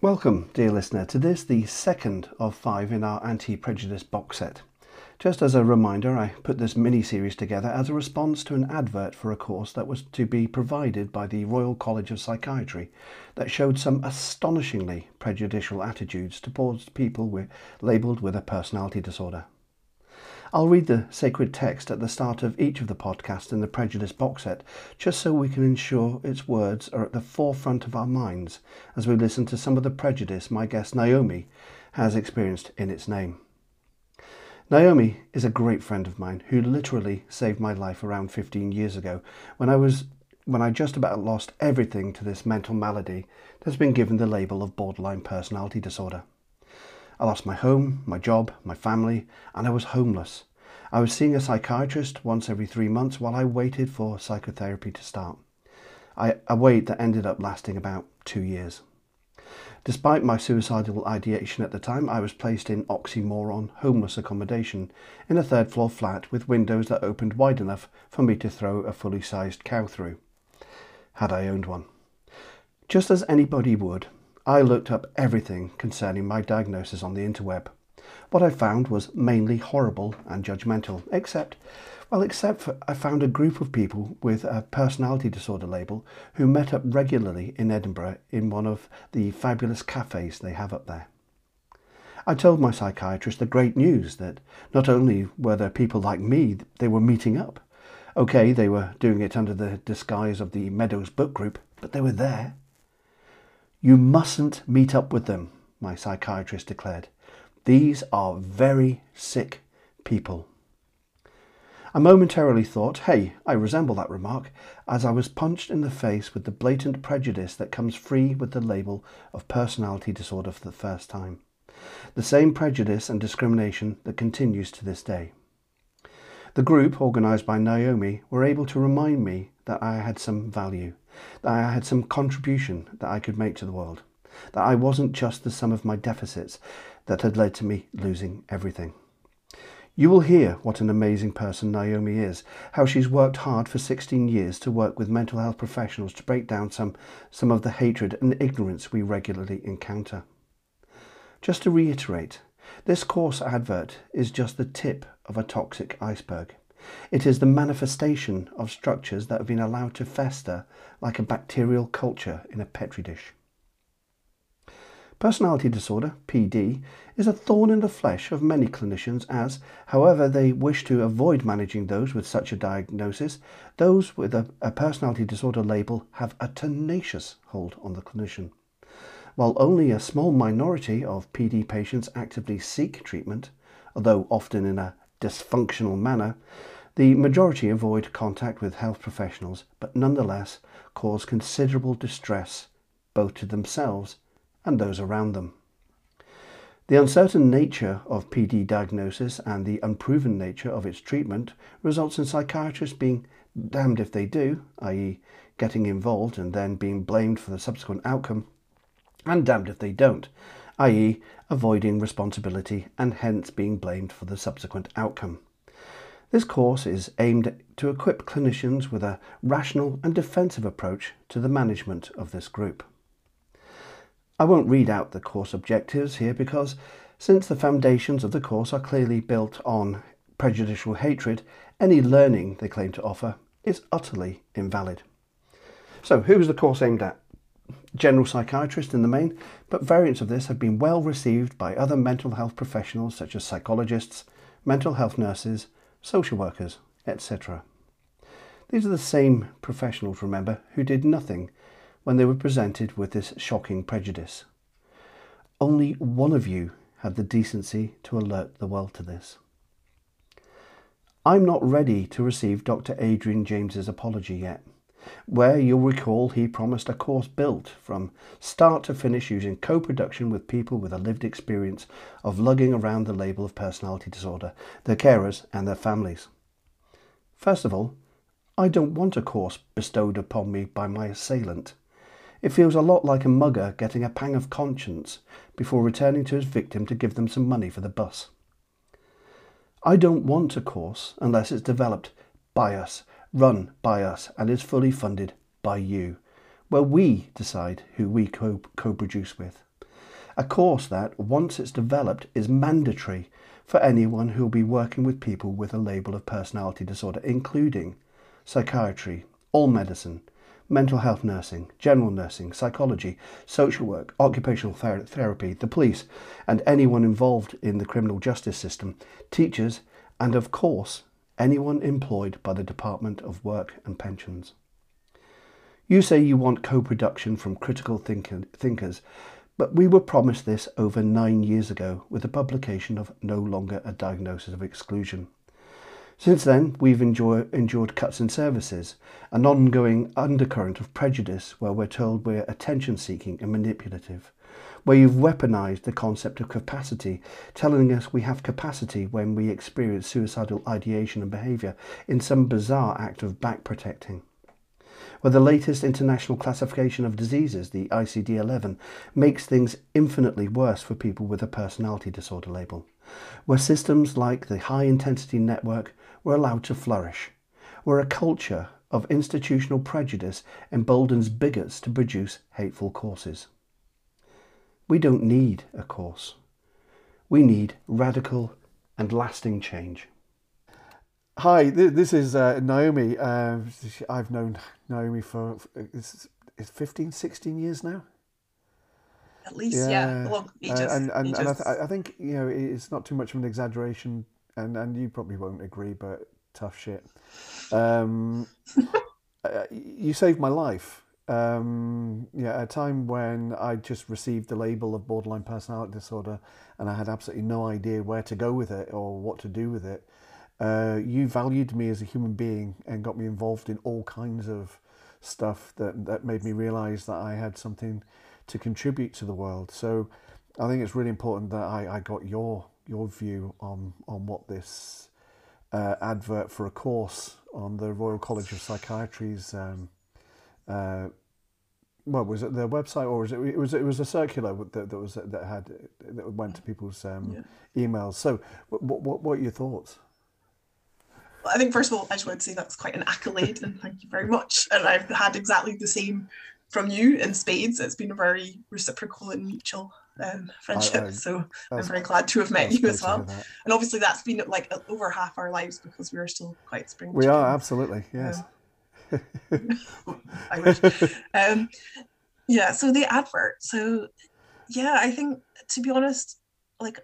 Welcome, dear listener, to this, the second of five in our anti prejudice box set. Just as a reminder, I put this mini series together as a response to an advert for a course that was to be provided by the Royal College of Psychiatry that showed some astonishingly prejudicial attitudes towards people labelled with a personality disorder. I'll read the sacred text at the start of each of the podcasts in the Prejudice box set, just so we can ensure its words are at the forefront of our minds as we listen to some of the prejudice my guest Naomi has experienced in its name. Naomi is a great friend of mine who literally saved my life around 15 years ago when I was when I just about lost everything to this mental malady that's been given the label of borderline personality disorder. I lost my home, my job, my family, and I was homeless. I was seeing a psychiatrist once every three months while I waited for psychotherapy to start. I, a wait that ended up lasting about two years. Despite my suicidal ideation at the time, I was placed in oxymoron homeless accommodation in a third floor flat with windows that opened wide enough for me to throw a fully sized cow through, had I owned one. Just as anybody would, I looked up everything concerning my diagnosis on the interweb. What I found was mainly horrible and judgmental, except well, except for I found a group of people with a personality disorder label who met up regularly in Edinburgh in one of the fabulous cafes they have up there. I told my psychiatrist the great news that not only were there people like me, they were meeting up. Okay, they were doing it under the disguise of the Meadows Book Group, but they were there. You mustn't meet up with them, my psychiatrist declared. These are very sick people. I momentarily thought, hey, I resemble that remark, as I was punched in the face with the blatant prejudice that comes free with the label of personality disorder for the first time. The same prejudice and discrimination that continues to this day. The group, organised by Naomi, were able to remind me that I had some value, that I had some contribution that I could make to the world, that I wasn't just the sum of my deficits that had led to me losing everything. You will hear what an amazing person Naomi is, how she's worked hard for 16 years to work with mental health professionals to break down some, some of the hatred and ignorance we regularly encounter. Just to reiterate, this course advert is just the tip of a toxic iceberg. It is the manifestation of structures that have been allowed to fester like a bacterial culture in a petri dish. Personality disorder, PD, is a thorn in the flesh of many clinicians as, however they wish to avoid managing those with such a diagnosis, those with a, a personality disorder label have a tenacious hold on the clinician. While only a small minority of PD patients actively seek treatment, although often in a dysfunctional manner, the majority avoid contact with health professionals but nonetheless cause considerable distress both to themselves and those around them. The uncertain nature of PD diagnosis and the unproven nature of its treatment results in psychiatrists being damned if they do, i.e., getting involved and then being blamed for the subsequent outcome, and damned if they don't, i.e., avoiding responsibility and hence being blamed for the subsequent outcome. This course is aimed to equip clinicians with a rational and defensive approach to the management of this group. I won't read out the course objectives here because since the foundations of the course are clearly built on prejudicial hatred, any learning they claim to offer is utterly invalid. So, who is the course aimed at? General psychiatrists in the main, but variants of this have been well received by other mental health professionals such as psychologists, mental health nurses, social workers, etc. These are the same professionals, remember, who did nothing when they were presented with this shocking prejudice. Only one of you had the decency to alert the world to this. I'm not ready to receive Dr. Adrian James's apology yet, where you'll recall he promised a course built from start to finish using co-production with people with a lived experience of lugging around the label of personality disorder, their carers and their families. First of all, I don't want a course bestowed upon me by my assailant. It feels a lot like a mugger getting a pang of conscience before returning to his victim to give them some money for the bus. I don't want a course unless it's developed by us, run by us, and is fully funded by you, where we decide who we co produce with. A course that, once it's developed, is mandatory for anyone who will be working with people with a label of personality disorder, including psychiatry, all medicine, mental health nursing, general nursing, psychology, social work, occupational ther- therapy, the police, and anyone involved in the criminal justice system, teachers, and of course, anyone employed by the Department of Work and Pensions. You say you want co production from critical thinker, thinkers, but we were promised this over nine years ago with the publication of No Longer a Diagnosis of Exclusion. Since then, we've enjoy, endured cuts in services, an ongoing undercurrent of prejudice where we're told we're attention seeking and manipulative, where you've weaponized the concept of capacity, telling us we have capacity when we experience suicidal ideation and behaviour in some bizarre act of back protecting. Where the latest international classification of diseases, the ICD 11, makes things infinitely worse for people with a personality disorder label. Where systems like the high intensity network were allowed to flourish, where a culture of institutional prejudice emboldens bigots to produce hateful courses. We don't need a course. We need radical and lasting change. Hi, this is uh, Naomi. Uh, I've known Naomi for it's, it's 15, 16 years now. At least, yeah, yeah. long ages. Uh, and and, ages. and I, th- I, think you know it's not too much of an exaggeration and and you probably won't agree, but tough shit. Um, uh, you saved my life. Um, yeah, a time when I just received the label of borderline personality disorder, and I had absolutely no idea where to go with it or what to do with it. Uh, you valued me as a human being and got me involved in all kinds of stuff that that made me realize that I had something to contribute to the world. So I think it's really important that I, I got your your view on on what this uh, advert for a course on the Royal College of Psychiatry's. Um, uh, well, was it their website or was it? It was. It was a circular that, that was that had that went to people's um, yeah. emails. So, what, what what are your thoughts? Well, I think first of all, I just want to say that's quite an accolade, and thank you very much. And I've had exactly the same from you in spades. It's been a very reciprocal and mutual um, friendship. I, I, so I'm very glad to have met you as well. And obviously, that's been like over half our lives because we are still quite spring. We are absolutely yes. I wish. Um, yeah. So the advert. So yeah, I think to be honest, like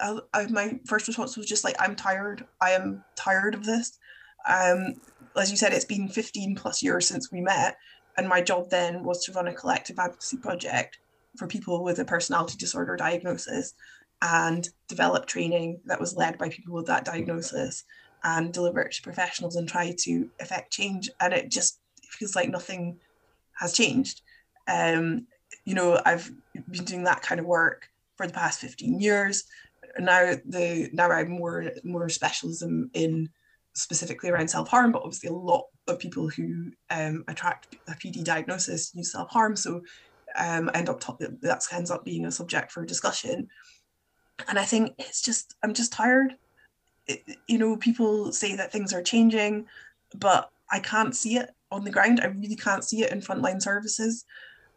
I, I, my first response was just like I'm tired. I am tired of this. Um, as you said, it's been 15 plus years since we met, and my job then was to run a collective advocacy project for people with a personality disorder diagnosis and develop training that was led by people with that diagnosis and deliver it to professionals and try to affect change. And it just feels like nothing has changed. Um, you know, I've been doing that kind of work for the past 15 years. Now the now I'm more more specialism in specifically around self-harm, but obviously a lot of people who um, attract a PD diagnosis use self-harm. So um, end up that ends up being a subject for discussion. And I think it's just I'm just tired. It, you know, people say that things are changing, but I can't see it on the ground. I really can't see it in frontline services.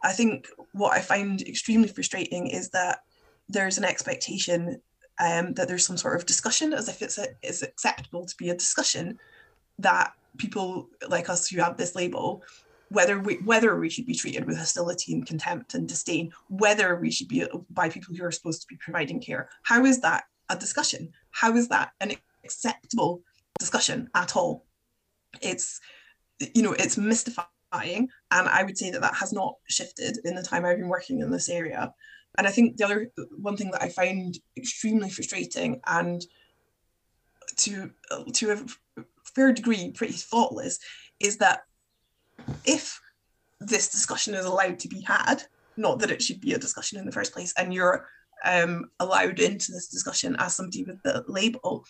I think what I find extremely frustrating is that there's an expectation um, that there's some sort of discussion, as if it's a, it's acceptable to be a discussion that people like us who have this label whether we whether we should be treated with hostility and contempt and disdain, whether we should be by people who are supposed to be providing care. How is that a discussion? How is that an acceptable discussion at all? It's you know it's mystifying, and I would say that that has not shifted in the time I've been working in this area. And I think the other one thing that I find extremely frustrating and to to a fair degree pretty thoughtless is that if this discussion is allowed to be had, not that it should be a discussion in the first place, and you're um, allowed into this discussion as somebody with the label,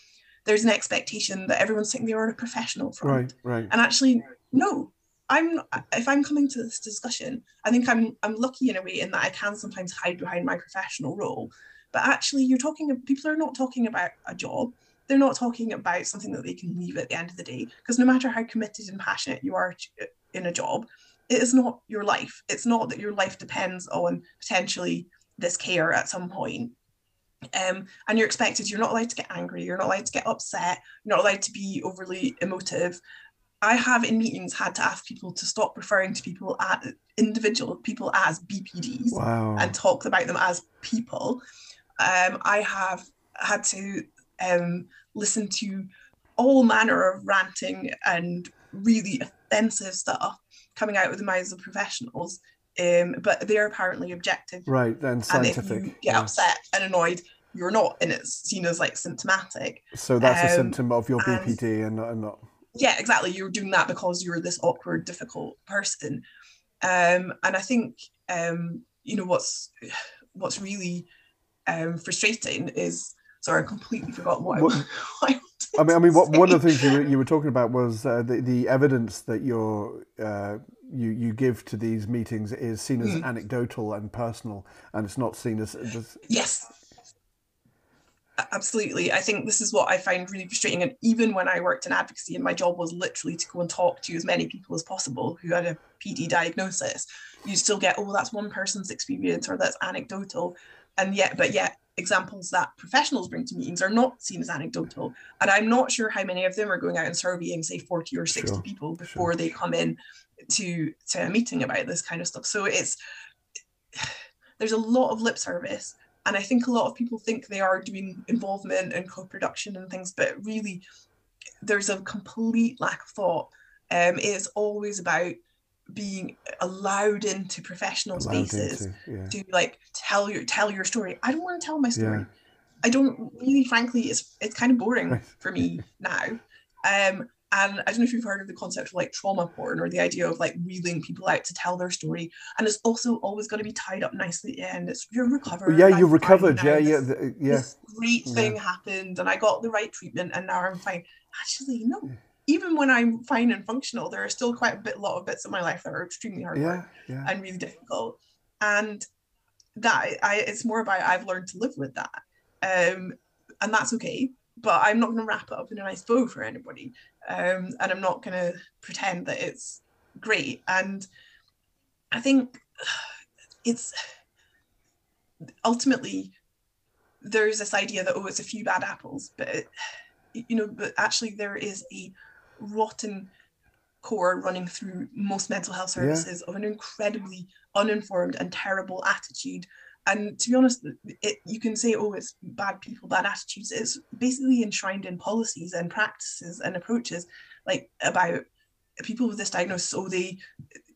there's an expectation that everyone's thinking they're a professional from. Right, right. And actually, no. I'm if I'm coming to this discussion, I think I'm I'm lucky in a way in that I can sometimes hide behind my professional role. But actually, you're talking. People are not talking about a job they're not talking about something that they can leave at the end of the day because no matter how committed and passionate you are in a job, it is not your life. It's not that your life depends on potentially this care at some point. Um, and you're expected, you're not allowed to get angry, you're not allowed to get upset, you're not allowed to be overly emotive. I have in meetings had to ask people to stop referring to people at individual people as BPDs Wow. and talk about them as people. Um, I have had to um, listen to all manner of ranting and really offensive stuff coming out of the mouths of professionals. Um, but they're apparently objective. Right, then And if scientific. you get yeah. upset and annoyed, you're not, and it's seen as like symptomatic. So that's a um, symptom of your and- BPD and not, and not. yeah exactly you're doing that because you're this awkward difficult person um and i think um you know what's what's really um frustrating is sorry i completely forgot what, What- I, what I I mean, I mean, what one of the things you were, you were talking about was uh, the the evidence that you're uh, you you give to these meetings is seen as Mm. anecdotal and personal, and it's not seen as just yes. Absolutely. I think this is what i find really frustrating and even when i worked in advocacy and my job was literally to go and talk to as many people as possible who had a pd diagnosis you still get oh that's one person's experience or that's anecdotal and yet but yet examples that professionals bring to meetings are not seen as anecdotal. And i'm not sure how many of them are going out and surveying say 40 or 60 Sure, people before they come in to to a meeting about this kind of stuff. So it's there's a lot of lip service and I think a lot of people think they are doing involvement and co-production and things, but really there's a complete lack of thought. Um, it is always about being allowed into professional allowed spaces into. Yeah, to like tell your tell your story. I don't want to tell my story. Yeah. I don't really, frankly, it's it's kind of boring Right. for me now. Um, and I don't know if you've heard of the concept of like trauma porn or the idea of like wheeling people out to tell their story. And it's also always going to be tied up nicely and it's you're recovered. yeah, you're recovered. Yeah, yeah, this- yeah. This great thing happened and I got the right treatment and now I'm fine. Actually, no. Even when I'm fine and functional, there are still quite a bit, lot of bits of my life that are extremely hard Yeah, yeah. and really difficult. And that I it's more about I've learned to live with that. Um, and that's okay. But I'm not gonna wrap it up in a nice bow for anybody. Um, and I'm not gonna pretend that it's great. And I think it's ultimately there's this idea that oh it's a few bad apples, but it, you know, but actually there is a rotten core running through most mental health Yeah. services of an incredibly uninformed and terrible attitude. And to be honest, it, you can say, oh, it's bad people, bad attitudes. It's basically enshrined in policies and practices and approaches, like about people with this diagnosis. Oh, they,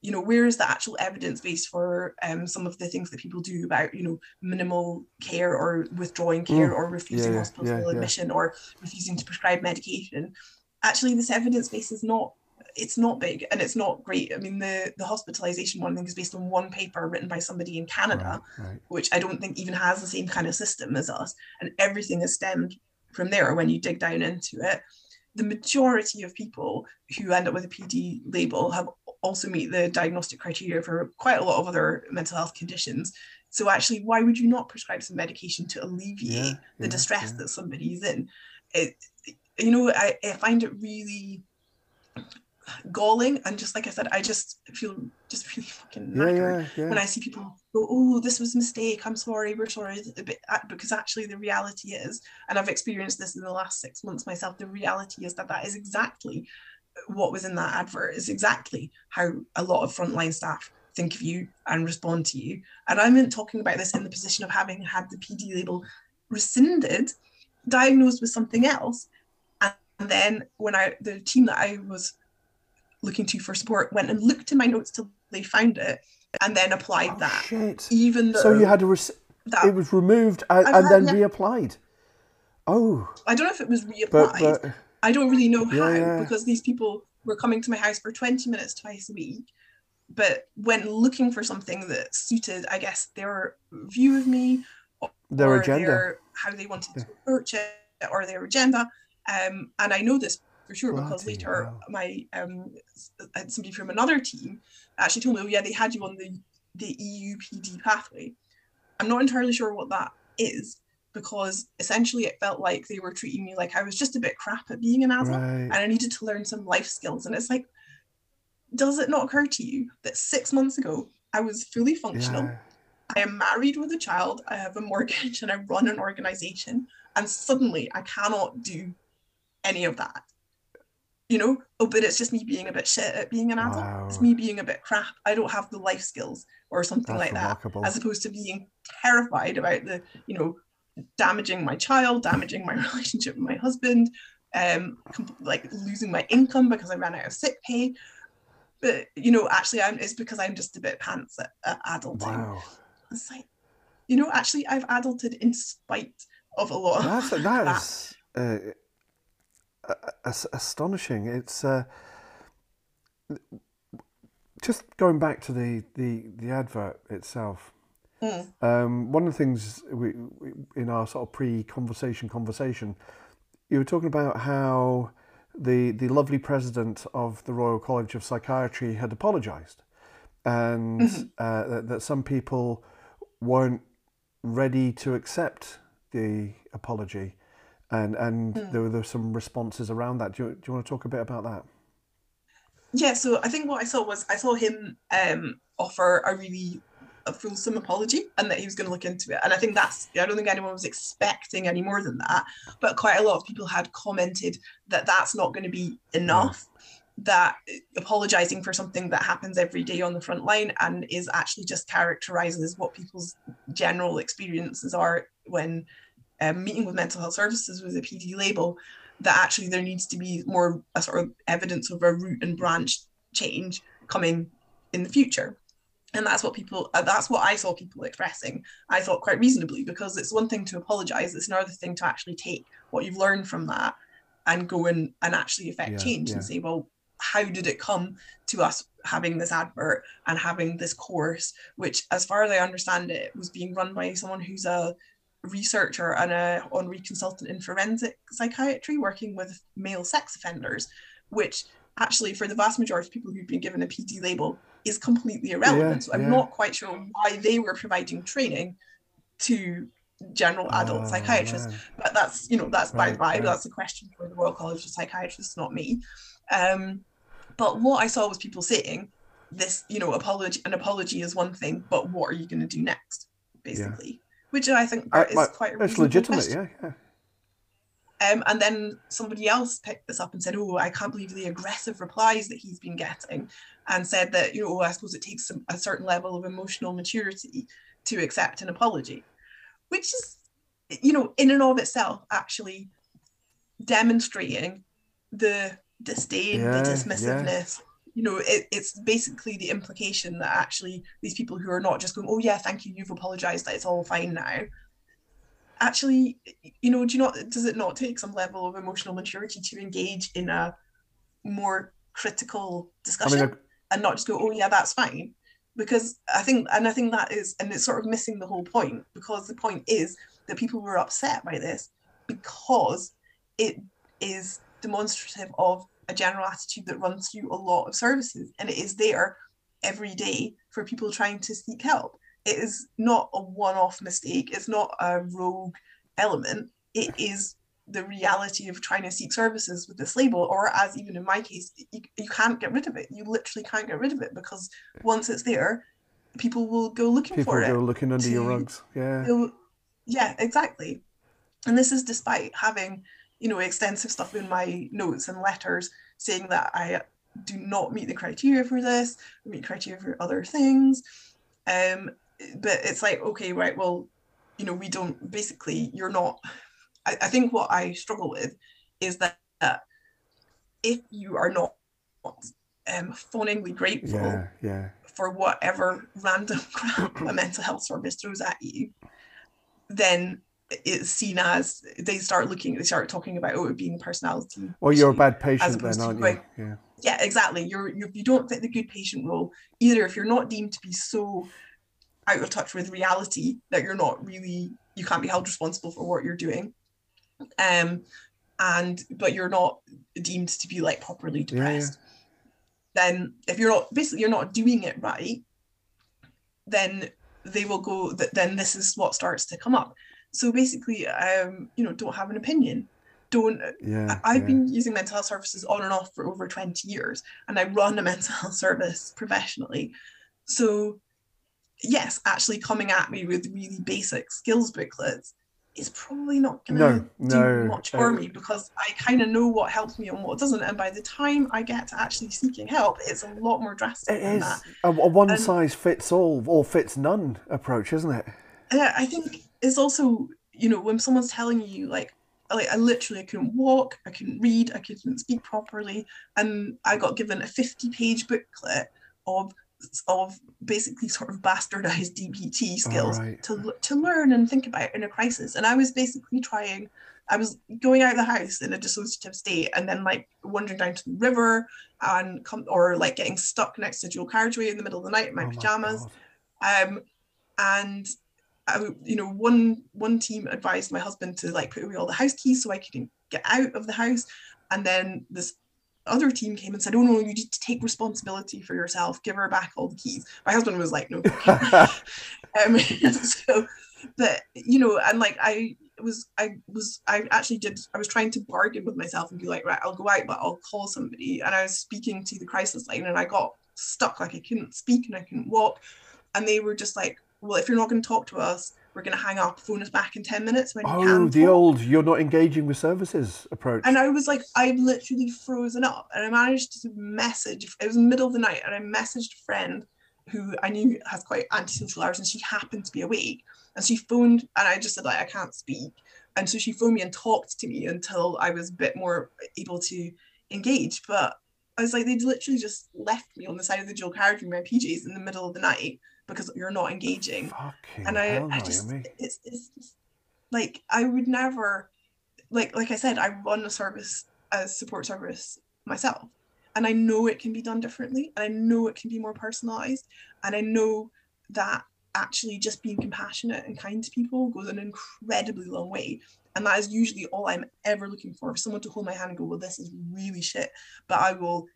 you know, where is the actual evidence base for um, some of the things that people do about, you know, minimal care or withdrawing care or refusing yeah, hospital yeah, yeah. admission or refusing to prescribe medication? Actually, this evidence base is not it's not big and it's not great. I mean, the the hospitalization one thing is based on one paper written by somebody in Canada, Right, right. which I don't think even has the same kind of system as us, and everything is stemmed from there when you dig down into it. The majority of people who end up with a PD label have also meet the diagnostic criteria for quite a lot of other mental health conditions. So actually, why would you not prescribe some medication to alleviate Yeah, the yeah, distress yeah. that somebody's in? It, you know, I, I find it really galling and just like I said, I just feel just really fucking Yeah, yeah, yeah. when I see people go, "Oh, this was a mistake. I'm sorry. We're sorry." Uh, Because actually, the reality is, and I've experienced this in the last six months myself. The reality is that that is exactly what was in that advert. Is exactly how a lot of frontline staff think of you and respond to you. And I'm in talking about this in the position of having had the PD label rescinded, diagnosed with something else, then when I the team that I was looking to for support went and looked in my notes till they found it and then applied Oh, that shit. even though So you had to. Rec- that it was removed and, and then yeah. reapplied. Oh, i don't know if it was reapplied but i don't really know how yeah. because these people were coming to my house for 20 minutes twice a week but when looking for something that suited i guess their view of me their agenda. their how they wanted to approach it or their agenda um, and i know this for sure because Bloody later hell. my um, uh, somebody from another team actually told me oh yeah they had you on the the eu pd pathway i'm not entirely sure what that is because essentially it felt like they were treating me like i was just a bit crap at being an asthma and i needed to learn some life skills and it's like does it not occur to you that six months ago i was fully functional Yeah. I am married with a child, I have a mortgage, and I run an organization, and suddenly I cannot do any of that. You know, oh, but it's just me being a bit shit at being an adult. Wow. It's me being a bit crap. I don't have the life skills or something That's like remarkable. that, as opposed to being terrified about the, you know, damaging my child, damaging my relationship with my husband, um, like losing my income because I ran out of sick pay. But you know, actually, I'm it's because I'm just a bit pants at, at adulting. Wow. It's like, you know, actually, I've adulted in spite of a lot. Of That's that. that's uh, a- a- astonishing. It's uh, just going back to the, the, the advert itself. Mm. Um, one of the things we, we, in our sort of pre-conversation conversation, you were talking about how the the lovely president of the Royal College of Psychiatry had apologised, and Mhm. uh, that, that some people weren't ready to accept the apology, and and Mm. there were there were some responses around that. Do you, do you want to talk a bit about that? Yeah, so I think what I saw was I saw him um, offer a really a fulsome apology and that he was going to look into it. And I think that's, I don't think anyone was expecting any more than that. But quite a lot of people had commented that that's not going to be enough. That apologizing for something that happens every day on the front line and is actually just characterizes what people's general experiences are when um, meeting with mental health services with a PD label, that actually there needs to be more a sort of evidence of a root and branch change coming in the future and that's what people uh, that's what i saw people expressing i thought quite reasonably because it's one thing to apologize it's another thing to actually take what you've learned from that and go and, and actually affect Yeah, change yeah. and say well how did it come to us having this advert and having this course which as far as i understand it was being run by someone who's a researcher and a honorary consultant in forensic psychiatry working with male sex offenders which actually for the vast majority of people who've been given a pd label is completely irrelevant. Yeah, so i'm yeah. not quite sure why they were providing training to general adult Oh, psychiatrists. man. but that's you know that's by the by that's a question for the royal college of psychiatrists not me. Um but what i saw was people saying this you know apology an apology is one thing but what are you going to do next? Basically which i think I- is I- quite It's legitimate, question. yeah, yeah. Um, and then somebody else picked this up and said, "Oh, I can't believe the aggressive replies that he's been getting," and said that you know, "Oh, I suppose it takes some, a certain level of emotional maturity to accept an apology," which is, you know, in and of itself actually demonstrating the disdain, Yeah, the dismissiveness. You know, it, it's basically the implication that actually these people who are not just going, "Oh yeah, thank you, you've apologized, that it's all fine now." actually you know do you not does it not take some level of emotional maturity to engage in a more critical I discussion mean, and not just go oh yeah that's fine because i think and i think that is and it's sort of missing the whole point because the point is that people were upset by this because it is demonstrative of a general attitude that runs through a lot of services and it is there every day for people trying to seek help it is not a one-off mistake it's not a rogue element it is the reality of trying to seek services with this label or as even in my case you, you can't get rid of it you literally can't get rid of it because once it's there people will go looking people for it. People go looking under your rugs. Yeah. Yeah exactly and this is despite having you know extensive stuff in my notes and letters saying that i do not meet the criteria for this I meet criteria for other things um but it's like okay right well you know we don't basically you're not i, I think what i struggle with is that, that if you are not um fawningly grateful Yeah, yeah. for whatever random crap a mental health service throws at you, then it's seen as they start looking, they start talking about oh, it being personality. or you're a bad patient then, aren't you? Yeah. Yeah, exactly. You're, you're you don't fit the good patient role either. If you're not deemed to be so out of touch with reality that you're not really, you can't be held responsible for what you're doing, um, and but you're not deemed to be like properly Yeah, yeah. depressed. Then, if you're not basically you're not doing it right, then they will go. That then this is what starts to come up. So basically, um, you know, don't have an opinion. Don't Yeah. I- I've yeah. been using mental health services on and off for over 20 years, and I run a mental health service professionally. So yes, actually coming at me with really basic skills booklets is probably not going to no, do much for uh, me because I kind of know what helps me and what doesn't. And by the time I get to actually seeking help, it's a lot more drastic It than is that. a, a one And- size fits all or fits none approach, isn't it? Yeah, I think it's also, you know, when someone's telling you like, like I literally I couldn't walk, I couldn't read, I couldn't speak properly, and I got given a 50-page booklet of of basically sort of bastardized DBT skills right. to to learn and think about in a crisis. And I was basically trying, I was going out of the house in a dissociative state, and then like wandering down to the river and come or like getting stuck next to dual carriageway in the middle of the night in my Oh pajamas God. um, and I, you know, one one team advised my husband to like put away all the house keys so I couldn't get out of the house, and then this other team came and said, "Oh no, you need to take responsibility for yourself. Give her back all the keys." My husband was like, "No." um, so, but you know, and like I was, I was, I actually did. I was trying to bargain with myself and be like, right, I'll go out, but I'll call somebody. And I was speaking to the crisis line, and I got stuck, like I couldn't speak and I couldn't walk, and they were just like, well, if you're not going to talk to us, we're going to hang up. Phone us back in ten minutes when you Oh, can. the talk." old you're not engaging with services approach. And I was like, I've literally frozen up. And I managed to message, it was middle of the night, and I messaged a friend who I knew has quite antisocial hours, and she happened to be awake. And she phoned, and I just said, like, I can't speak. And so she phoned me and talked to me until I was a bit more able to engage. But I was like, they'd literally just left me on the side of the dual carriage in my PJs in the middle of the night because you're not engaging. Fucking and I, I just it's, it's just like I would never like like I said I run a service as support service myself. And I know it can be done differently and I know it can be more personalized and I know that actually just being compassionate and kind to people goes an incredibly long way. And that is usually all I'm ever looking for. For someone to hold my hand and go well this is really shit but I will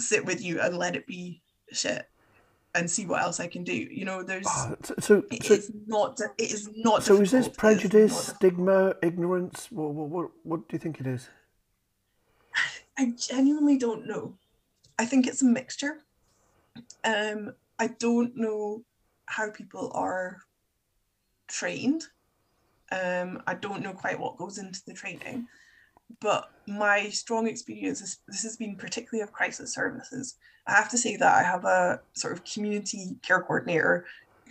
sit with you and let it be shit and see what else I can do you know there's Ah, so, so, it so, is not. It is not. so is this difficult. Is not prejudice, difficult. stigma, ignorance? What, what, what, what do you think it is? I genuinely don't know. I think it's a mixture. Um, I don't know how people are trained. Um, I don't know quite what goes into the training, but my strong experience is this has been particularly of crisis services. I have to say that I have a sort of community care coordinator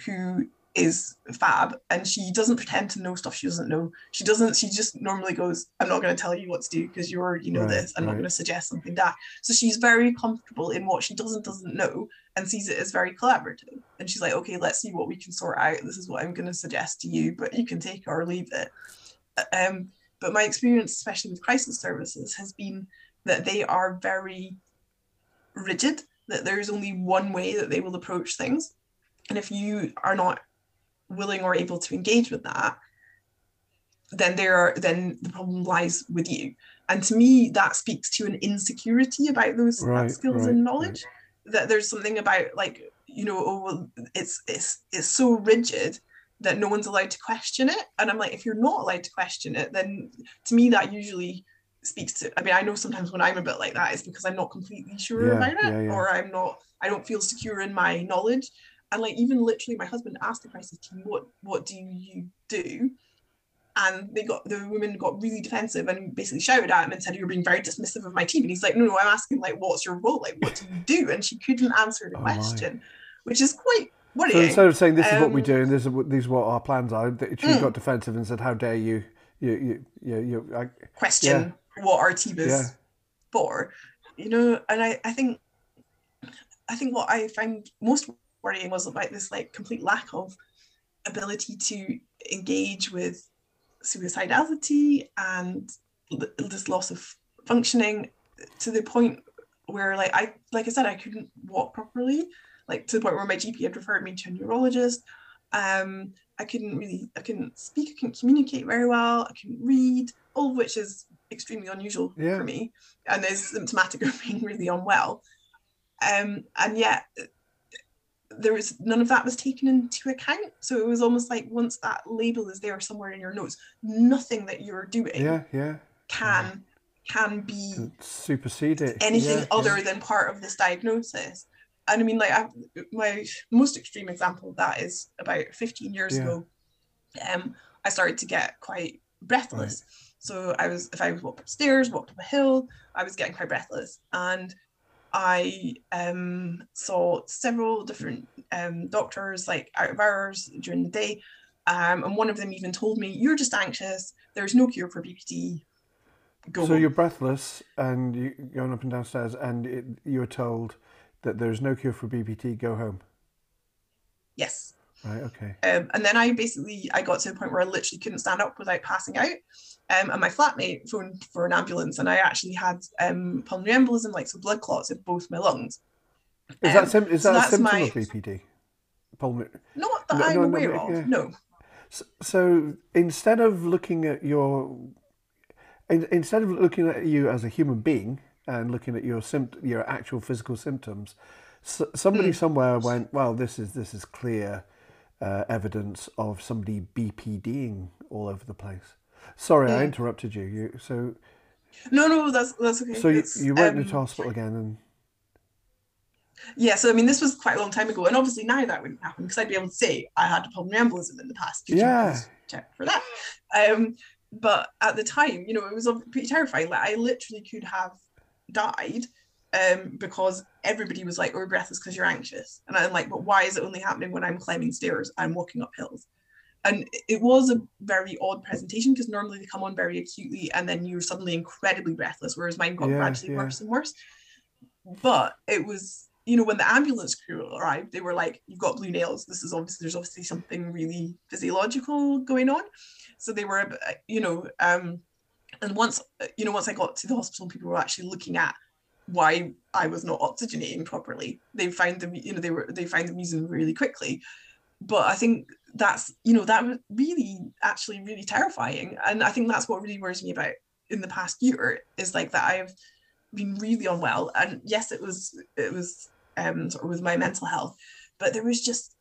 who is fab and she doesn't pretend to know stuff she doesn't know. She doesn't, she just normally goes, I'm not going to tell you what to do because you already know Right, this. I'm not going to suggest something that. So she's very comfortable in what she doesn't doesn't know and sees it as very collaborative. And she's like, okay, let's see what we can sort out. This is what I'm going to suggest to you, but you can take or leave it. Um, but my experience, especially with crisis services, has been that they are very rigid, that there's only one way that they will approach things. And if you are not willing or able to engage with that, then there are then the problem lies with you. And to me, that speaks to an insecurity about those Right, skills right, and knowledge. That there's something about like, you know, oh well, it's it's it's so rigid that no one's allowed to question it. And I'm like, if you're not allowed to question it, then to me that usually speaks to I mean, I know sometimes when I'm a bit like that, it's because I'm not completely sure Yeah, about it, yeah, yeah. or I'm not I don't feel secure in my knowledge. And like even literally my husband asked the crisis team, what what do you do? And they got the women got really defensive and basically shouted at him and said, You're being very dismissive of my team. And he's like, No, no, I'm asking like what's your role? Like what do you do? And she couldn't answer the Oh, my. question, which is quite So instead of saying this is what we Um, do and this is what, these are what our plans are, she Mm. got defensive and said, "How dare you? You, you, you, you I, question what our team is Yeah. for you know and I, I think i think what i found most worrying was about this like complete lack of ability to engage with suicidality and this loss of functioning to the point where like i like i said i couldn't walk properly like to the point where my gp had referred me to a neurologist um i couldn't really i couldn't speak i couldn't communicate very well i couldn't read all of which is extremely unusual Yeah. for me and is symptomatic of being really unwell um and yet there was none of that was taken into account so it was almost like once that label is there somewhere in your notes nothing that you're doing yeah, yeah, can can be and supersede it. anything yeah, other yeah. than part of this diagnosis and I mean, like I, my most extreme example of that is about 15 years Yeah. ago. Um, I started to get quite breathless. So I was, if I was walked upstairs, walked up a hill, I was getting quite breathless, and I um, saw several different um, doctors, like out of hours during the day, um, and one of them even told me, "You're just anxious. There's no cure for BPD. Go So home." you're breathless and you're going up and downstairs, and it, you were told that there's no cure for BPD. Go home. Yes. Right. Okay. Um, and then I basically I got to a point where I literally couldn't stand up without passing out. Um, and my flatmate phoned for an ambulance, and I actually had um, pulmonary embolism, like some blood clots in both my lungs. Is Um, that sim- is so that a symptom my- of BPD? Pulmonary. Not that No, I'm no, no, aware yeah, of. yeah. No. S- So instead of looking at your, in, instead of looking at you as a human being and looking at your sympt- your actual physical symptoms, s- somebody somewhere went, well, this is this is clear uh, evidence of somebody BPDing all over the place. Sorry, I Mm. interrupted you. You so No, no, that's that's okay. so you, you went um, into hospital again and Yeah, so I mean, this was quite a long time ago, and obviously now that wouldn't happen because I'd be able to say I had a pulmonary embolism in the past. Yeah. check for that. Um, but at the time, you know, it was pretty terrifying. Like I literally could have died um, because everybody was like, "Oh, you're breathless because you're anxious," and I'm like, "But why is it only happening when I'm climbing stairs? I'm walking up hills." And it was a very odd presentation because normally they come on very acutely and then you're suddenly incredibly breathless, whereas mine got Yeah, gradually yeah. worse and worse. But it was, you know, when the ambulance crew arrived, they were like, "You've got blue nails. This is obviously there's obviously something really physiological going on." So they were, you know, um, and once, you know, once I got to the hospital, people were actually looking at why I was not oxygenating properly. They found the, you know, they were they found the reason really quickly. But I think that's, you know, that was really actually really terrifying, and I think that's what really worries me about in the past year is like that I've been really unwell, and yes, it was it was um sort of with my mental health, but there was just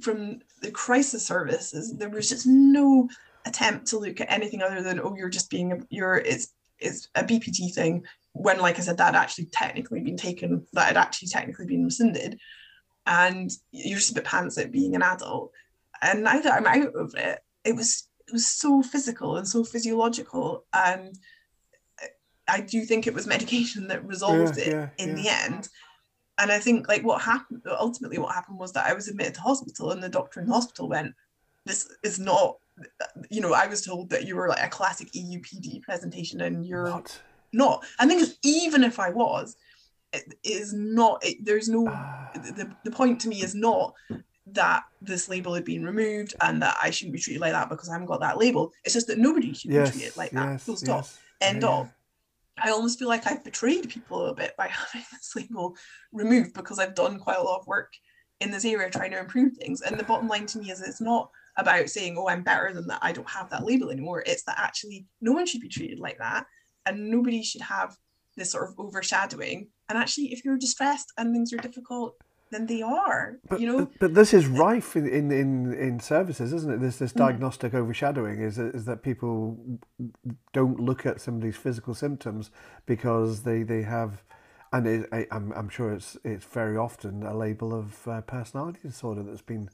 from the crisis services, there was just no attempt to look at anything other than oh you're just being a, you're it's it's a BPD thing when like I said that had actually technically been taken that had actually technically been rescinded. And you're just a bit pants at being an adult. And now that I'm out of it it was it was so physical and so physiological. And I do think it was medication that resolved Yeah, it yeah, in yeah. the end. And I think like what happened ultimately what happened was that I was admitted to hospital and the doctor in the hospital went this is not you know I was told that you were like a classic EUPD presentation and you're what? not I think even if I was it is not it, there's no Ah. the, the point to me is not that this label had been removed and that I shouldn't be treated like that because I haven't got that label it's just that nobody should yes, be treated like that yes, full stop yes. end Yeah, of I almost feel like I've betrayed people a bit by having this label removed because I've done quite a lot of work in this area trying to improve things. And the bottom line to me is it's not about saying, oh, I'm better than that. I don't have that label anymore. It's that actually no one should be treated like that. And nobody should have this sort of overshadowing. And actually, if you're distressed and things are difficult, then they are. But, you know, but, this is rife in, in, in, in services, isn't it? This this Mm. diagnostic overshadowing is is that people don't look at somebody's physical symptoms because they, they have, and it, I, I'm I'm sure it's it's very often a label of uh, personality disorder that's been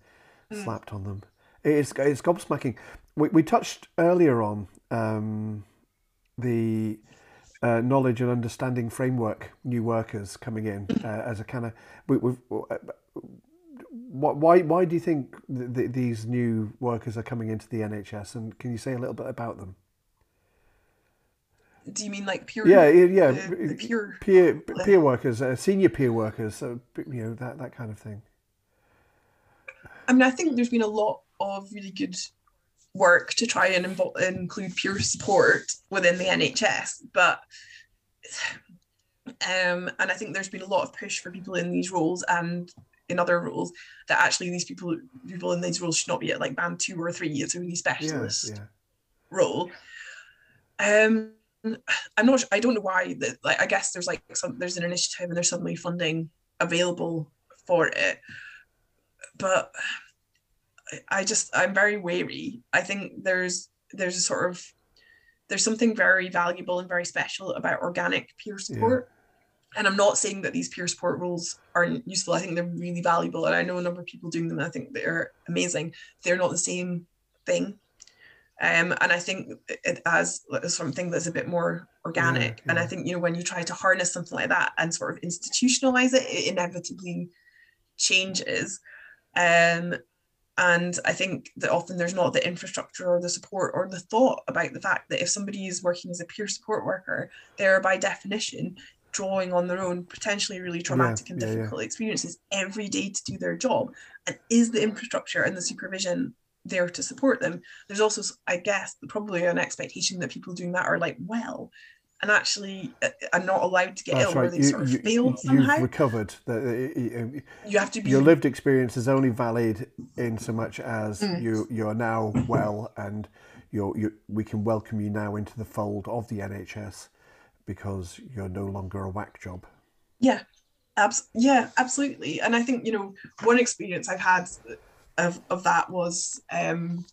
Mm. slapped on them. It's it's gobsmacking. We we touched earlier on um, the uh, knowledge and understanding framework new workers coming in uh, as a kind of we, we've uh, why why do you think th- th- these new workers are coming into the NHS and can you say a little bit about them? do you mean like pure? Yeah, yeah, yeah. the- the peer peer workers, uh, senior peer workers, so, you know that that kind of thing. I mean, I think there's been a lot of really good work to try and involve, include peer support within the NHS, but um, and I think there's been a lot of push for people in these roles and in other roles that actually these people people in these roles should not be at like band two or three. It's a really Yeah, specialist yeah. role. Um, I'm not. I don't know why. That like I guess there's like some there's an initiative and there's suddenly funding available for it, but I- just I'm very wary. I think there's there's a sort of there's something very valuable and very special about organic peer support. and I'm not saying that these peer support roles aren't useful. I think they're really valuable, and I know a number of people doing them. And I think they're amazing. They're not the same thing, um, and I think it as something that's a bit more organic. Yeah, yeah. And I think you know when you try to harness something like that and sort of institutionalize it, it inevitably changes. Um, and I think that often there's not the infrastructure or the support or the thought about the fact that if somebody is working as a peer support worker, they're by definition drawing on their own potentially really traumatic yeah, and difficult yeah, yeah. experiences every day to do their job. And is the infrastructure and the supervision there to support them? There's also, I guess, probably an expectation that people doing that are like well and actually uh, are not allowed to get That's ill right. or they you, sort of you, failed somehow. You've recovered. The, uh, you have to be. Your lived experience is only valid in so much as mm. you you are now well and you're, you we can welcome you now into the fold of the NHS because you're no longer a whack job. Yeah, abs- yeah, absolutely. And I think you know one experience I've had of, of that was um,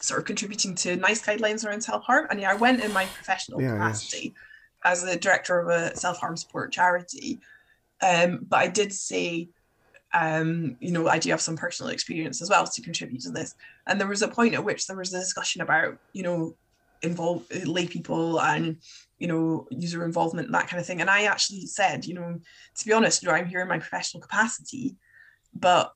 sort of contributing to NICE guidelines around self harm. And yeah, I went in my professional yeah, capacity yeah. as the director of a self harm support charity. Um, but I did say, um, you know, I do have some personal experience as well to contribute to this. And there was a point at which there was a discussion about, you know, involve lay people and you know user involvement that kind of thing and i actually said you know to be honest you know i'm here in my professional capacity but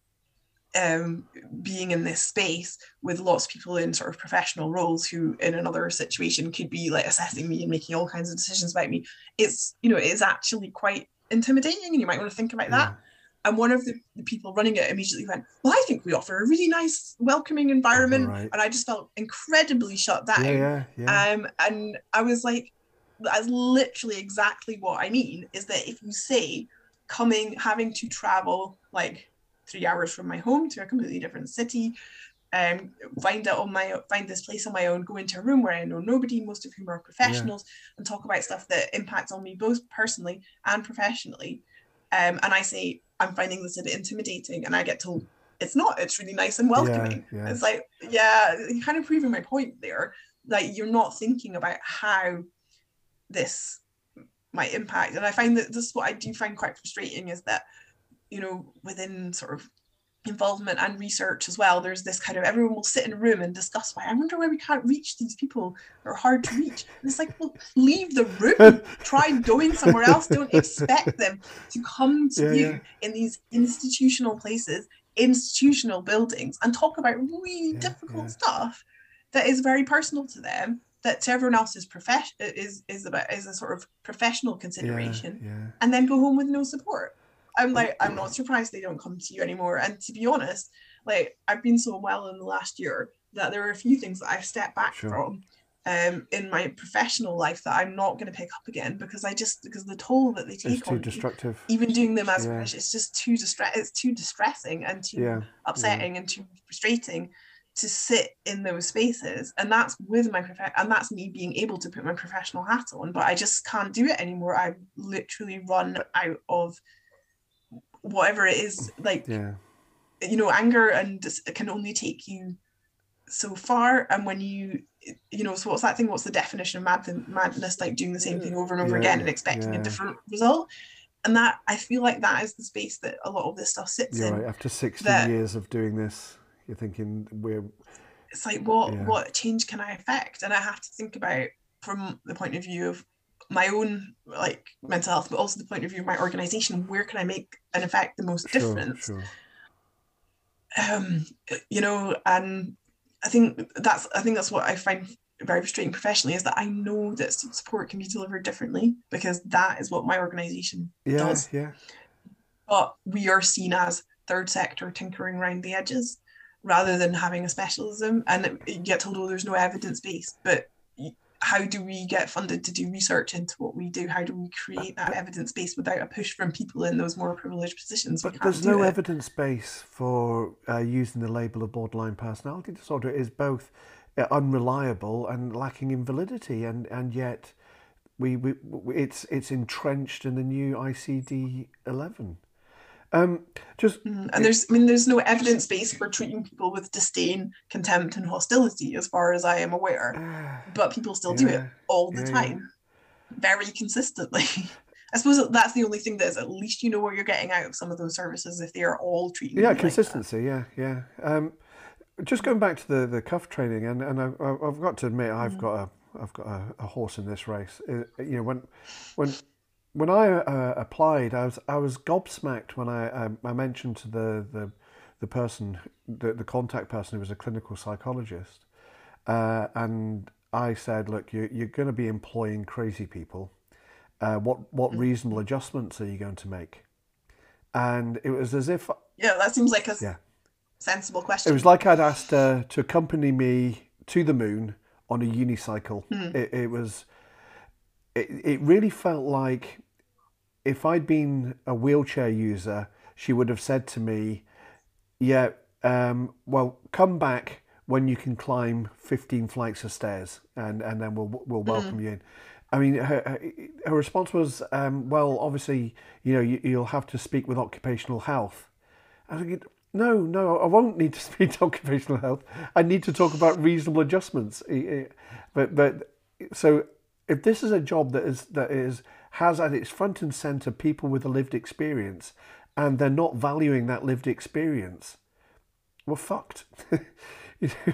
um, being in this space with lots of people in sort of professional roles who in another situation could be like assessing me and making all kinds of decisions about me it's you know it is actually quite intimidating and you might want to think about yeah. that and one of the, the, people running it immediately went well i think we offer a really nice welcoming environment right. and i just felt incredibly shut down yeah, yeah, yeah. Um, and i was like that's literally exactly what i mean is that if you say coming having to travel like three hours from my home to a completely different city um, find out on my find this place on my own, go into a room where I know nobody, most of whom are professionals, yeah. and talk about stuff that impacts on me both personally and professionally. Um, and I say I'm finding this a bit intimidating, and I get told it's not. It's really nice and welcoming. Yeah, yeah. It's like yeah, kind of proving my point there. Like you're not thinking about how this might impact, and I find that this is what I do find quite frustrating is that you know, within sort of involvement and research as well, there's this kind of everyone will sit in a room and discuss why I wonder why we can't reach these people are hard to reach. And it's like, well, leave the room, try going somewhere else. Don't expect them to come to yeah, you yeah. in these institutional places, institutional buildings, and talk about really yeah, difficult stuff that is very personal to them. That to everyone else is profession is is about is a sort of professional consideration, and then go home with no support. I'm like, I'm not surprised they don't come to you anymore. And to be honest, like I've been so well in the last year that there are a few things that I've stepped back sure. from um, in my professional life that I'm not going to pick up again because I just because the toll that they take it's too on destructive. Me, even doing them as yeah. it's just too distress. It's too distressing and too yeah. upsetting yeah. and too frustrating to sit in those spaces and that's with my prof- and that's me being able to put my professional hat on but i just can't do it anymore i've literally run out of whatever it is like yeah. you know anger and it can only take you so far and when you you know so what's that thing what's the definition of mad madness like doing the same thing over and over yeah, again and expecting yeah. a different result and that i feel like that is the space that a lot of this stuff sits you're in right after 16 years of doing this you're thinking we're it's like what yeah. what change can i affect and i have to think about from the point of view of my own like mental health, but also the point of view of my organization. Where can I make an effect the most sure, difference? Sure. Um, you know, and I think that's I think that's what I find very frustrating professionally is that I know that support can be delivered differently because that is what my organization yeah, does. Yeah. But we are seen as third sector tinkering around the edges rather than having a specialism and you get told oh there's no evidence base but how do we get funded to do research into what we do? How do we create that evidence base without a push from people in those more privileged positions? But there's no it. evidence base for uh, using the label of borderline personality disorder. It is both uh, unreliable and lacking in validity, and and yet we, we it's it's entrenched in the new ICD eleven. Um, just mm, and there's I mean there's no evidence base for treating people with disdain, contempt, and hostility, as far as I am aware. But people still yeah, do it all the yeah, time, very consistently. I suppose that's the only thing that is at least you know what you're getting out of some of those services if they are all treating. Yeah, you like consistency. yeah, yeah. Um, just going back to the, the KUF training, and, and I, I've got to admit, I've got a I've got a, a horse in this race. Uh, you know, when when when I uh, applied, I was I was gobsmacked when I I, I mentioned to the the the person the, the contact person who was a clinical psychologist, uh, and I said, look, you, you're going to be employing crazy people. Uh, what what reasonable adjustments are you going to make? And it was as if. Yeah, that seems like a Yeah. sensible question. it was like I'd asked her to accompany me to the moon on a unicycle. It, it was, it, it really felt like if I'd been a wheelchair user, she would have said to me, Yeah, um, well, come back when you can climb 15 flights of stairs and, and then we'll, we'll welcome you in. I mean, her, her, response was, um, Well, obviously, you know, you, you'll have to speak with occupational health. I was thinking, no, no, I won't need to speak to occupational health. I need to talk about reasonable adjustments. But but so if this is a job that is that is has at its front and center people with a lived experience, and they're not valuing that lived experience, we're fucked. You know?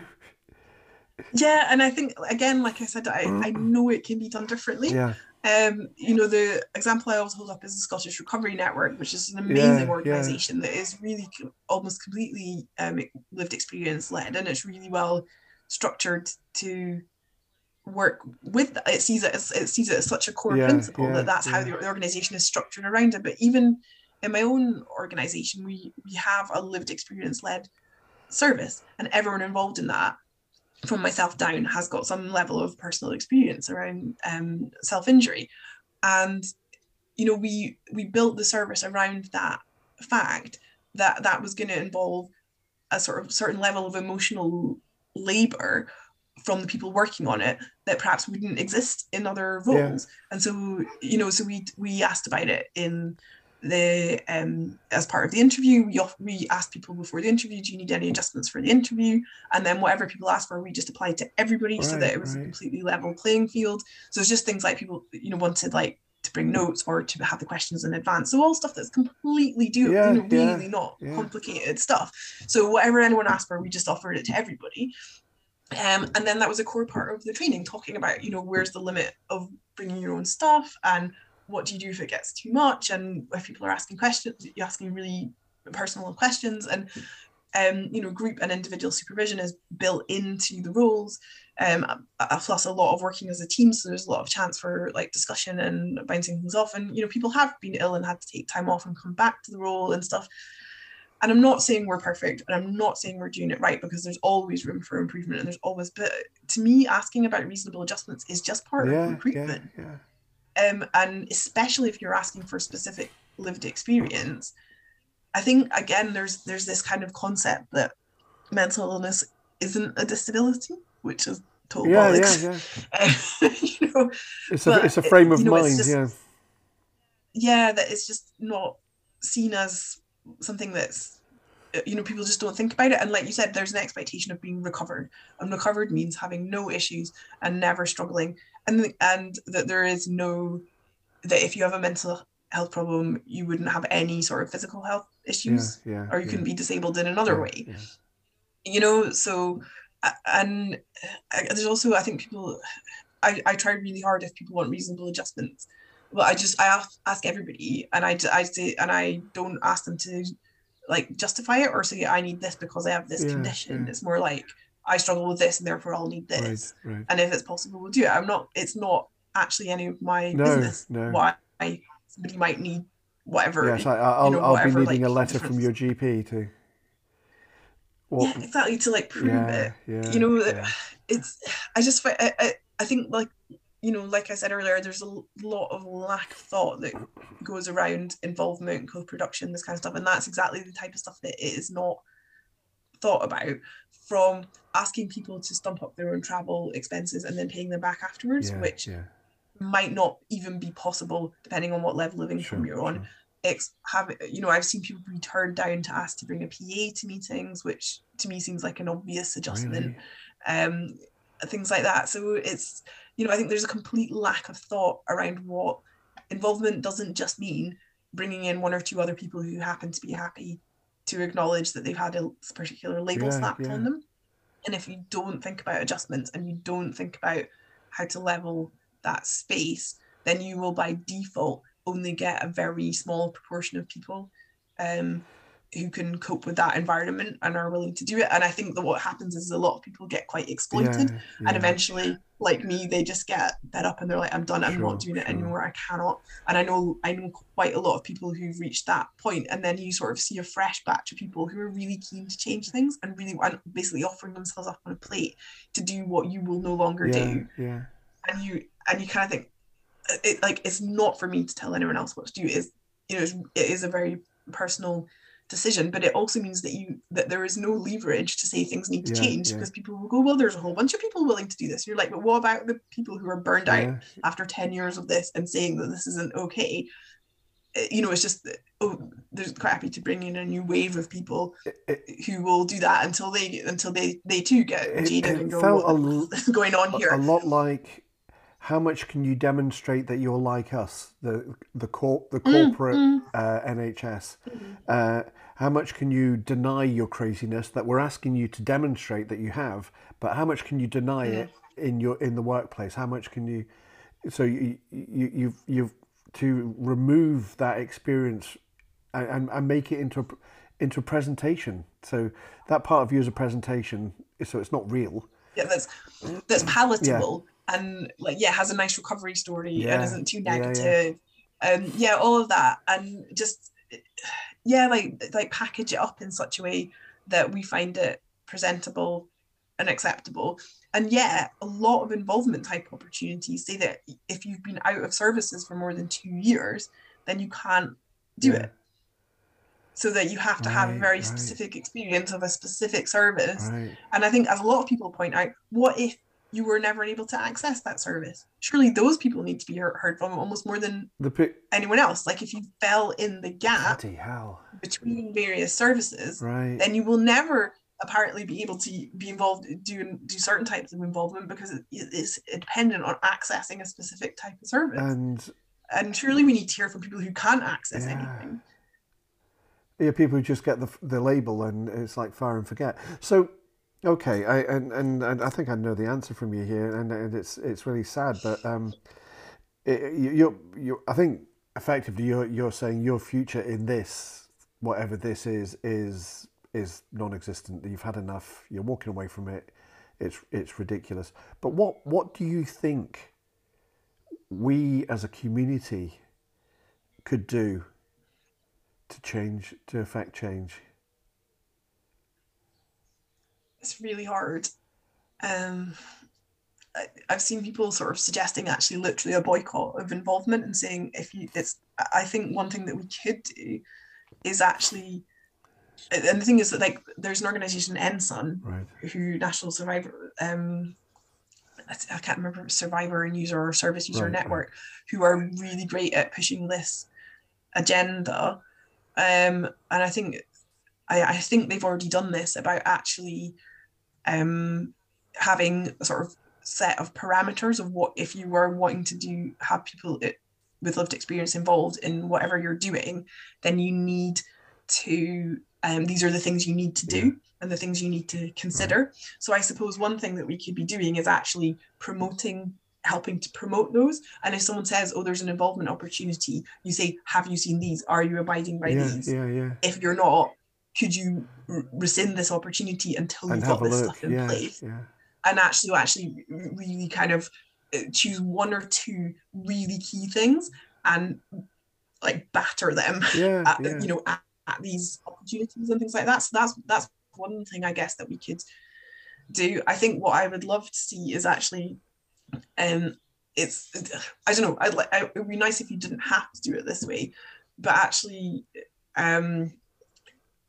yeah, and I think again, like I said, I, I know it can be done differently. yeah, Um, you know, the example I always hold up is the Scottish Recovery Network, which is an amazing yeah. organisation that is really almost completely um, lived experience led, and it's really well structured to work with. It sees it as it sees it as such a core Yeah, principle yeah, that that's how yeah. the, the organisation is structured around it. But even in my own organisation, we we have a lived experience led service, and everyone involved in that from myself down has got some level of personal experience around um, self-injury and you know we we built the service around that fact that that was going to involve a sort of certain level of emotional labor from the people working on it that perhaps wouldn't exist in other Yeah. roles. And so you know so we we asked about it in the um as part of the interview. We we asked people before the interview do you need any adjustments for the interview? And then whatever people asked for we just applied to everybody so that it was a completely level playing field. So it's just things like people you know wanted like to bring notes or to have the questions in advance. So all stuff that's completely doable Yeah, you know, yeah, really not yeah. complicated stuff. So whatever anyone asked for we just offered it to everybody um, and then that was a core part of the training talking about you know where's the limit of bringing your own stuff and what do you do if it gets too much? And if people are asking questions you're asking really personal questions. And um, you know group and individual supervision is built into the roles um, plus a lot of working as a team so there's a lot of chance for like discussion and bouncing things off. And you know people have been ill and had to take time off and come back to the role and stuff and I'm not saying we're perfect and I'm not saying we're doing it right because there's always room for improvement and there's always but to me asking about reasonable adjustments is just part of yeah, yeah, recruitment yeah. um, and especially if you're asking for specific lived experience i think again there's there's this kind of concept that mental illness isn't a disability which is total Yeah, yeah, bollocks yeah. Um, you know It's a it's a frame of you know, mind. just- yeah, yeah that it's just not seen as something that's uh, you know people just don't think about it and like you said there's an expectation of being recovered and recovered means having no issues and never struggling and and that there is no that if you have a mental health problem you wouldn't have any sort of physical health issues yeah. or you yeah. can be disabled in another Yeah, way yeah. you know so and uh, there's also i think people i i try really hard if people want reasonable adjustments well i just i ask, everybody and i i say and i don't ask them to like justify it or say i need this because i have this Yeah, condition yeah. it's more like i struggle with this and therefore i'll need this Right, right. and if it's possible we'll do it i'm not it's not actually any of my No, business no. why somebody might need whatever Yes, I, I'll, know, I'll whatever, be needing like, a letter from your GP to. What? yeah exactly to like prove yeah, it yeah, you know yeah. it's i just I, I, I think like you know like i said earlier there's a lot of lack of thought that goes around involvement co-production this kind of stuff and that's exactly the type of stuff that it is not thought about from asking people to stump up their own travel expenses and then paying them back afterwards yeah, which yeah, might not even be possible depending on what level of income sure, you're on sure. ex- have you know I've seen people be turned down to ask to bring a PA to meetings, which to me seems like an obvious adjustment. Really? Um, things like that. So it's you know I think there's a complete lack of thought around what involvement doesn't just mean bringing in one or two other people who happen to be happy to acknowledge that they've had a particular label Yeah, slapped yeah. on them. And if you don't think about adjustments and you don't think about how to level that space, then you will by default only get a very small proportion of people um, who can cope with that environment and are willing to do it. And I think that what happens is a lot of people get quite exploited. Yeah, and eventually like me they just get fed up and they're like i'm done. I'm Sure, not doing it anymore. I cannot. And i know i know quite a lot of people who've reached that point and then you sort of see a fresh batch of people who are really keen to change things and really and basically offering themselves up on a plate to do what you will no longer yeah, do. Yeah. and you and you kind of think it like it's not for me to tell anyone else what to do. Is you know it is a very personal decision but it also means that you that there is no leverage to say things need to Yeah, change yeah. because people will go well there's a whole bunch of people willing to do this. You're like but what about the people who are burned out after 10 years of this and saying that this isn't okay? Uh, you know it's just that, oh there's quite happy to bring in a new wave of people It- who will do that until they until they they too get jaded and go felt what a the l- going on here? a lot like how much can you demonstrate that you're like us, the the corp the Mm, corporate mm. Uh, NHS? Uh, how much can you deny your craziness that we're asking you to demonstrate that you have? But how much can you deny it in your in the workplace? How much can you? So you, you you've you've to remove that experience and, and, and make it into a into a presentation. So that part of you is a presentation, so it's not real. yeah that's that's palatable and like yeah has a nice recovery story Yeah, and isn't too yeah, yeah. negative and yeah all of that and just yeah like like package it up in such a way that we find it presentable and acceptable and yeah a lot of involvement type opportunities say that if you've been out of services for more than two years then you can't do Yeah. it so that you have to have a very right. specific experience of a specific service Right. and I think, as a lot of people point out, what if you were never able to access that service? Surely those people need to be heard from almost more than The pi- anyone else. Like if you fell in the gap between various services, Right. then you will never apparently be able to be involved do do certain types of involvement because it is dependent on accessing a specific type of service. and and surely we need to hear from people who can't access Yeah. anything. yeah, people who just get the the label and it's like fire and forget. So, okay, I and, and, and I think I know the answer from you here, and, and it's it's really sad, but um, it, you you I think effectively you're you're saying your future in this, whatever this is, is is non-existent. You've had enough. You're walking away from it. It's it's ridiculous. But what what do you think we as a community could do to change to affect change? It's really hard. Um, I, I've seen people sort of suggesting actually literally a boycott of involvement and saying if you it's I think one thing that we could do is actually and the thing is that like there's an organization NSUN Right. who National Survivor um I can't remember Survivor and User or Service User Right, right. Network who are really great at pushing this agenda um and I think I, I think they've already done this about actually um, having a sort of set of parameters of what if you were wanting to do have people i- with lived experience involved in whatever you're doing, then you need to um, these are the things you need to do and the things you need to consider. So I suppose one thing that we could be doing is actually promoting helping to promote those. And if someone says oh there's an involvement opportunity you say have you seen these? Are you abiding by yeah, these? yeah, yeah. if you're not, could you r- rescind this opportunity until And you've got this look. stuff in Yeah, place? yeah. And actually, actually, really kind of uh, choose one or two really key things and like batter them, Yeah, at, yeah. you know, at, at these opportunities and things like that. So that's that's one thing I guess that we could do. I think what I would love to see is actually, um, it's I don't know. I'd like it would be nice if you didn't have to do it this way, but actually, um,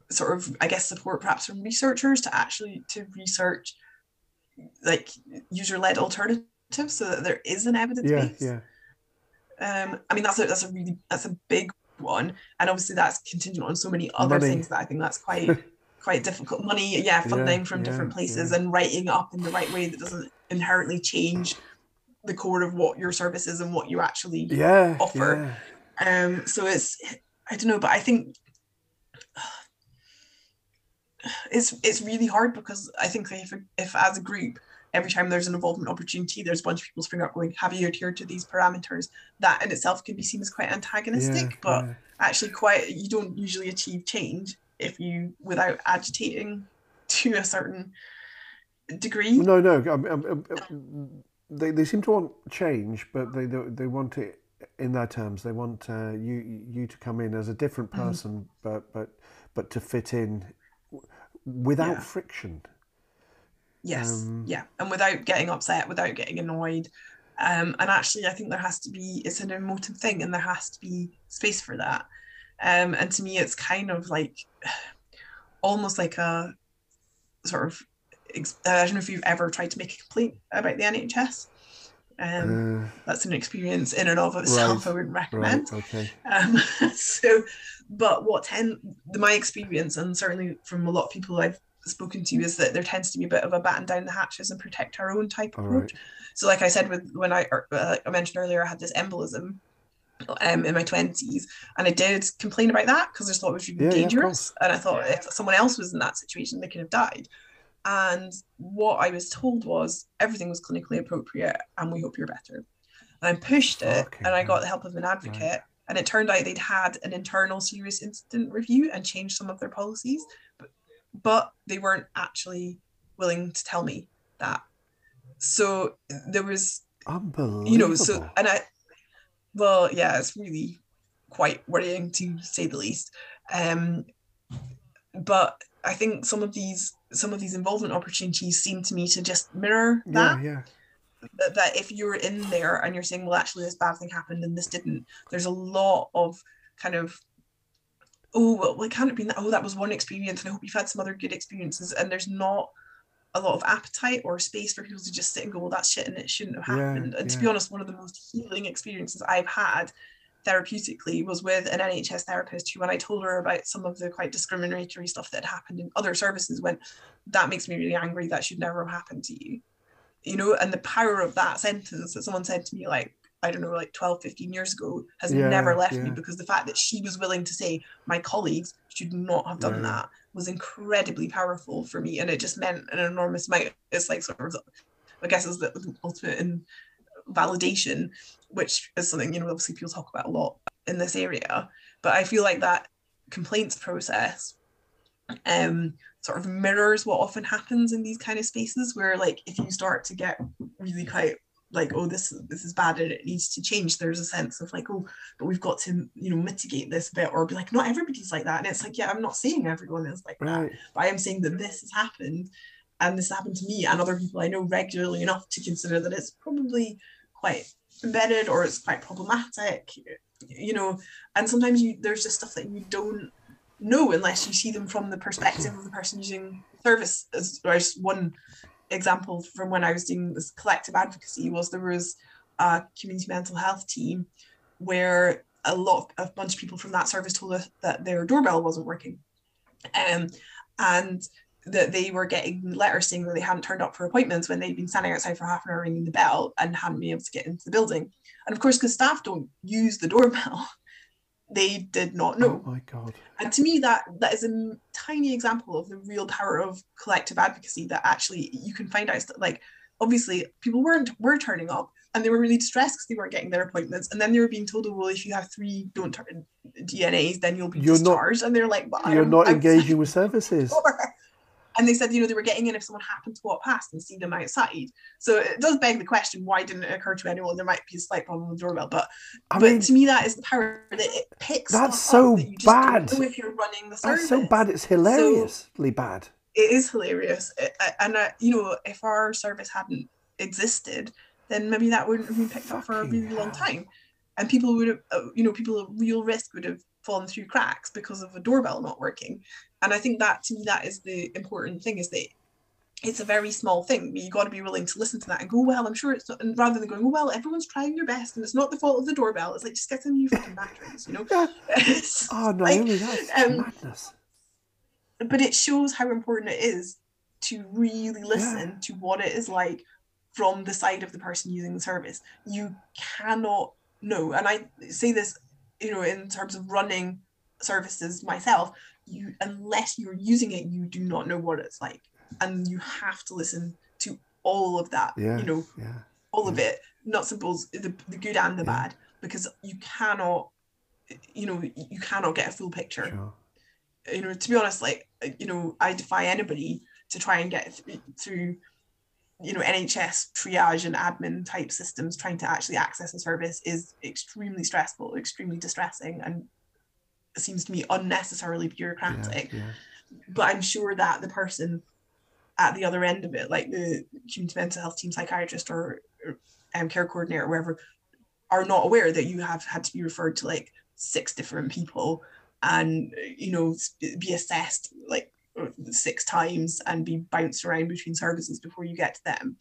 sort of I guess support perhaps from researchers to actually to research like user-led alternatives so that there is an evidence Yeah, base. yeah. Um, I mean that's a that's a really that's a big one, and obviously that's contingent on so many other Money. things that I think that's quite quite difficult. Money, yeah, funding from yeah, different places, yeah. and writing up in the right way that doesn't inherently change the core of what your service is and what you actually yeah offer. yeah. Um, so it's I don't know, but I think it's it's really hard because I think if if as a group every time there's an involvement opportunity, there's a bunch of people spring up going, have you adhered to these parameters? That in itself can be seen as quite antagonistic, Yeah, but yeah. actually quite you don't usually achieve change if you without agitating to a certain degree. No, no. um, um, um, they, they seem to want change, but they they, they want it in their terms. They want uh, you you to come in as a different Mm-hmm. person, but but but to fit in without Yeah. friction. Yes, Um, yeah, and without getting upset, without getting annoyed. Um, and actually, I think there has to be, it's an emotive thing, and there has to be space for that. Um, and to me, it's kind of like almost like a sort of, I don't know if you've ever tried to make a complaint about the NHS. Um, Uh, that's an experience in and of itself Right, I wouldn't right. recommend. Okay. Um, so, but what tend my experience, and certainly from a lot of people I've spoken to, is that there tends to be a bit of a batten down the hatches and protect our own type All approach. right. So, like I said, with when I er, uh, I mentioned earlier, I had this embolism um, in my twenties, and I did complain about that because I just thought it was really Yeah, yeah, dangerous, course. and I thought if someone else was in that situation, they could have died. And what I was told was everything was clinically appropriate, and we hope you're better. And I pushed it, Fucking and I got the help of an advocate, and it turned out they'd had an internal serious incident review and changed some of their policies, but, but they weren't actually willing to tell me that. So there was Unbelievable. you know so and i well yeah it's really quite worrying to say the least um but i think some of these some of these involvement opportunities seem to me to just mirror that yeah, yeah. That, that if you're in there and you're saying well actually this bad thing happened and this didn't there's a lot of kind of oh well it can't have been that oh that was one experience and i hope you've had some other good experiences. And there's not a lot of appetite or space for people to just sit and go well that's shit and it shouldn't have Yeah, happened. And to be honest one of the most healing experiences i've had therapeutically was with an nhs therapist who when i told her about some of the quite discriminatory stuff that had happened in other services went that makes me really angry. That should never have happened to you you know and the power of that sentence that someone said to me like i don't know like 12 15 years ago has Yeah, never left me because the fact that she was willing to say my colleagues should not have done Yeah. that was incredibly powerful for me and it just meant an enormous amount it's like sort of i guess is the ultimate in validation which is something you know obviously people talk about a lot in this area but i feel like that complaints process um sort of mirrors what often happens in these kind of spaces where like if you start to get really quite like oh this this is bad and it needs to change there's a sense of like oh but we've got to you know mitigate this a bit or be like not everybody's like that and it's like yeah i'm not saying everyone is like that Right. but i am saying that this has happened and this happened to me and other people i know regularly enough to consider that it's probably quite embedded or it's quite problematic you know and sometimes you there's just stuff that you don't know unless you see them from the perspective of the person using service as one example from when I was doing this collective advocacy was there was a community mental health team where a lot of a bunch of people from that service told us that their doorbell wasn't working. Um, and that they were getting letters saying that they hadn't turned up for appointments when they'd been standing outside for half an hour ringing the bell and hadn't been able to get into the building. And of course, because staff don't use the doorbell, they did not oh know. Oh my god. And to me, that that is a tiny example of the real power of collective advocacy. That actually you can find out, st- like obviously people weren't were turning up and they were really distressed because they weren't getting their appointments, and then they were being told, oh, well, if you have three don't turn DNAs, then you'll be You're not- discharged. and they're like, but You're I'm not outside engaging with services. The door." And they said, you know, they were getting in if someone happened to walk past and see them outside. So it does beg the question, why didn't it occur to anyone? There might be a slight problem with the doorbell, but I but mean, to me, that is the power that it picks. That's so that bad. If you're running the service. that's so bad. It's hilariously bad. It is hilarious, It- and uh, you know, if our service hadn't existed, then maybe that wouldn't have been picked up for a Fucking really long time, and people would have, uh, you know, people at real risk would have fallen through cracks because of a doorbell not working. And I think that to me, that is the important thing: is that it's a very small thing. You got to be willing to listen to that and go, well, I'm sure it's not. And rather than going, oh, well, everyone's trying their best and it's not the fault of the doorbell. It's like just get some new fucking batteries, you know. Yeah. Oh no, like, that's um, madness. but it shows how important it is to really listen to what it is like from the side of the person using the service. You cannot know, and I say this, you know, in terms of running services myself, you unless you're using it, you do not know what it's like, and you have to listen to all of that. Yeah, You know, yeah, all of it, not suppose the, the good and the Yeah. bad, because you cannot, you know, you cannot get a full picture sure. you know, to be honest, like, you know, I defy anybody to try and get th- through, you know, NHS triage and admin type systems trying to actually access a service is extremely stressful, extremely distressing, and seems to me unnecessarily bureaucratic. yeah, But I'm sure that the person at the other end of it, like the community mental health team psychiatrist or, or um, care coordinator, or wherever, are not aware that you have had to be referred to like six different people and you know be assessed like six times and be bounced around between services before you get to them.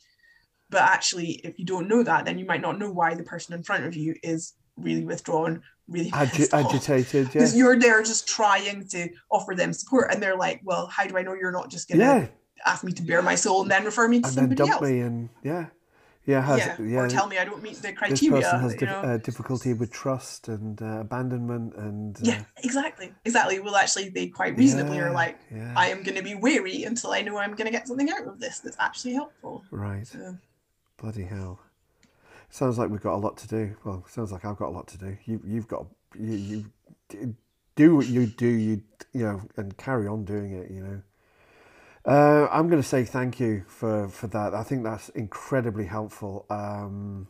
But actually if you don't know that then you might not know why the person in front of you is really withdrawn really Agi- agitated. Yeah, because you're there just trying to offer them support and they're like well how do i know you're not just gonna yeah, ask me to bare my soul and then refer me to and somebody else? and yeah, yeah, has yeah, yeah. or tell me i don't meet the criteria. this person has you dif- know? uh, difficulty with trust and uh, abandonment and uh, yeah exactly exactly well actually they quite reasonably are like yeah, I am going to be wary until I know I'm going to get something out of this that's actually helpful. right. So, Bloody hell. Sounds like we've got a lot to do. Well, sounds like I've got a lot to do. You, you've got you, you do what you do. You you know, and carry on doing it. You know. Uh, I'm going to say thank you for for that. I think that's incredibly helpful. Um,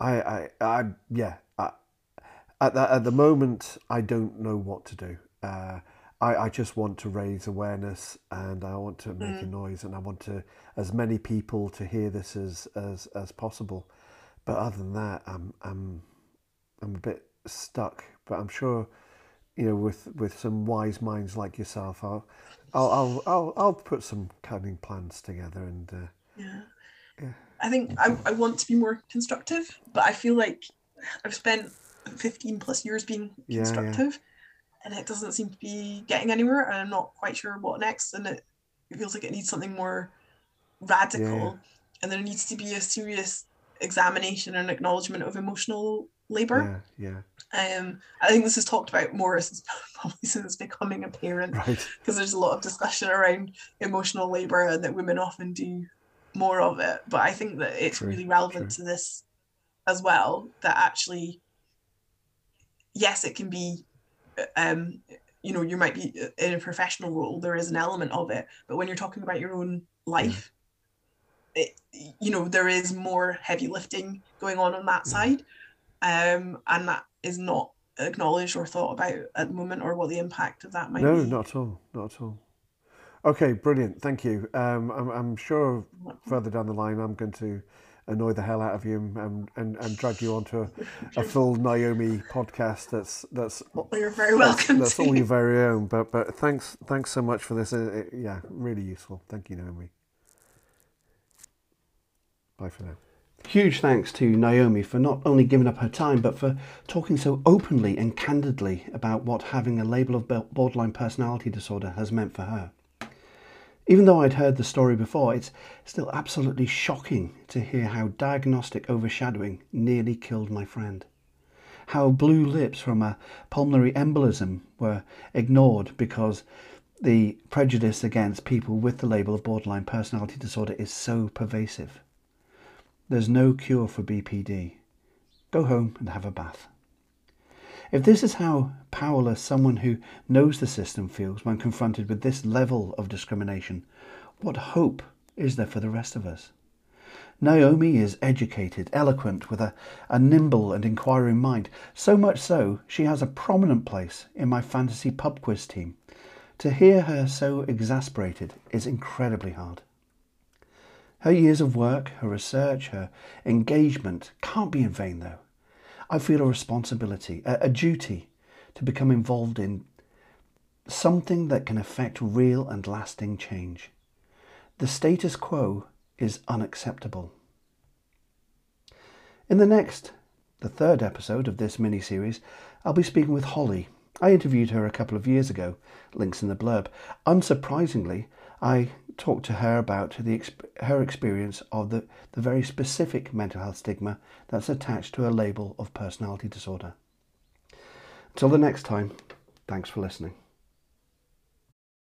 I I I yeah. I, at the, at the moment, I don't know what to do. Uh, I, I just want to raise awareness and I want to make a noise and I want to as many people to hear this as, as, as possible. But other than that, I'm I'm I'm a bit stuck. But I'm sure, you know, with with some wise minds like yourself, I'll I'll I'll I'll, I'll put some cunning plans together and uh, yeah. Yeah. I think I, I want to be more constructive, but I feel like I've spent 15 plus years being Yeah, yeah. constructive and it doesn't seem to be getting anywhere. And I'm not quite sure what next. And it, it feels like it needs something more radical. And there needs to be a serious examination and acknowledgement of emotional labor. yeah yeah Um, I think this is talked about more since probably since becoming a parent right because there's a lot of discussion around emotional labor and that women often do more of it. But I think that it's True, really relevant true. to this as well. That actually, yes, it can be, um, you know, you might be in a professional role. There is an element of it, but when you're talking about your own life, it, you know, there is more heavy lifting going on on that Yeah. side, um, and that is not acknowledged or thought about at the moment, or what the impact of that might no be. No, not at all not at all okay brilliant thank you um, I'm, I'm sure further down the line I'm going to annoy the hell out of you and, and, and drag you onto a, a full Naomi podcast that's that's Well, you're very welcome. that's to. all your very own but but thanks thanks so much for this uh, uh, yeah really useful thank you Naomi bye for now Huge thanks to Naomi for not only giving up her time, but for talking so openly and candidly about what having a label of borderline personality disorder has meant for her. Even though I'd heard the story before, it's still absolutely shocking to hear how diagnostic overshadowing nearly killed my friend. How blue lips from a pulmonary embolism were ignored because the prejudice against people with the label of borderline personality disorder is so pervasive. There's no cure for BPD. Go home and have a bath. If this is how powerless someone who knows the system feels when confronted with this level of discrimination, what hope is there for the rest of us? Naomi is educated, eloquent, with a, a nimble and inquiring mind, so much so she has a prominent place in my fantasy pub quiz team. To hear her so exasperated is incredibly hard. Her years of work, her research, her engagement can't be in vain, though. I feel a responsibility, a, a duty to become involved in something that can affect real and lasting change. The status quo is unacceptable. In the next, the third episode of this mini series, I'll be speaking with Holly. I interviewed her a couple of years ago, links in the blurb. Unsurprisingly, I talked to her about the, her experience of the, the very specific mental health stigma that's attached to a label of personality disorder. Until the next time, thanks for listening.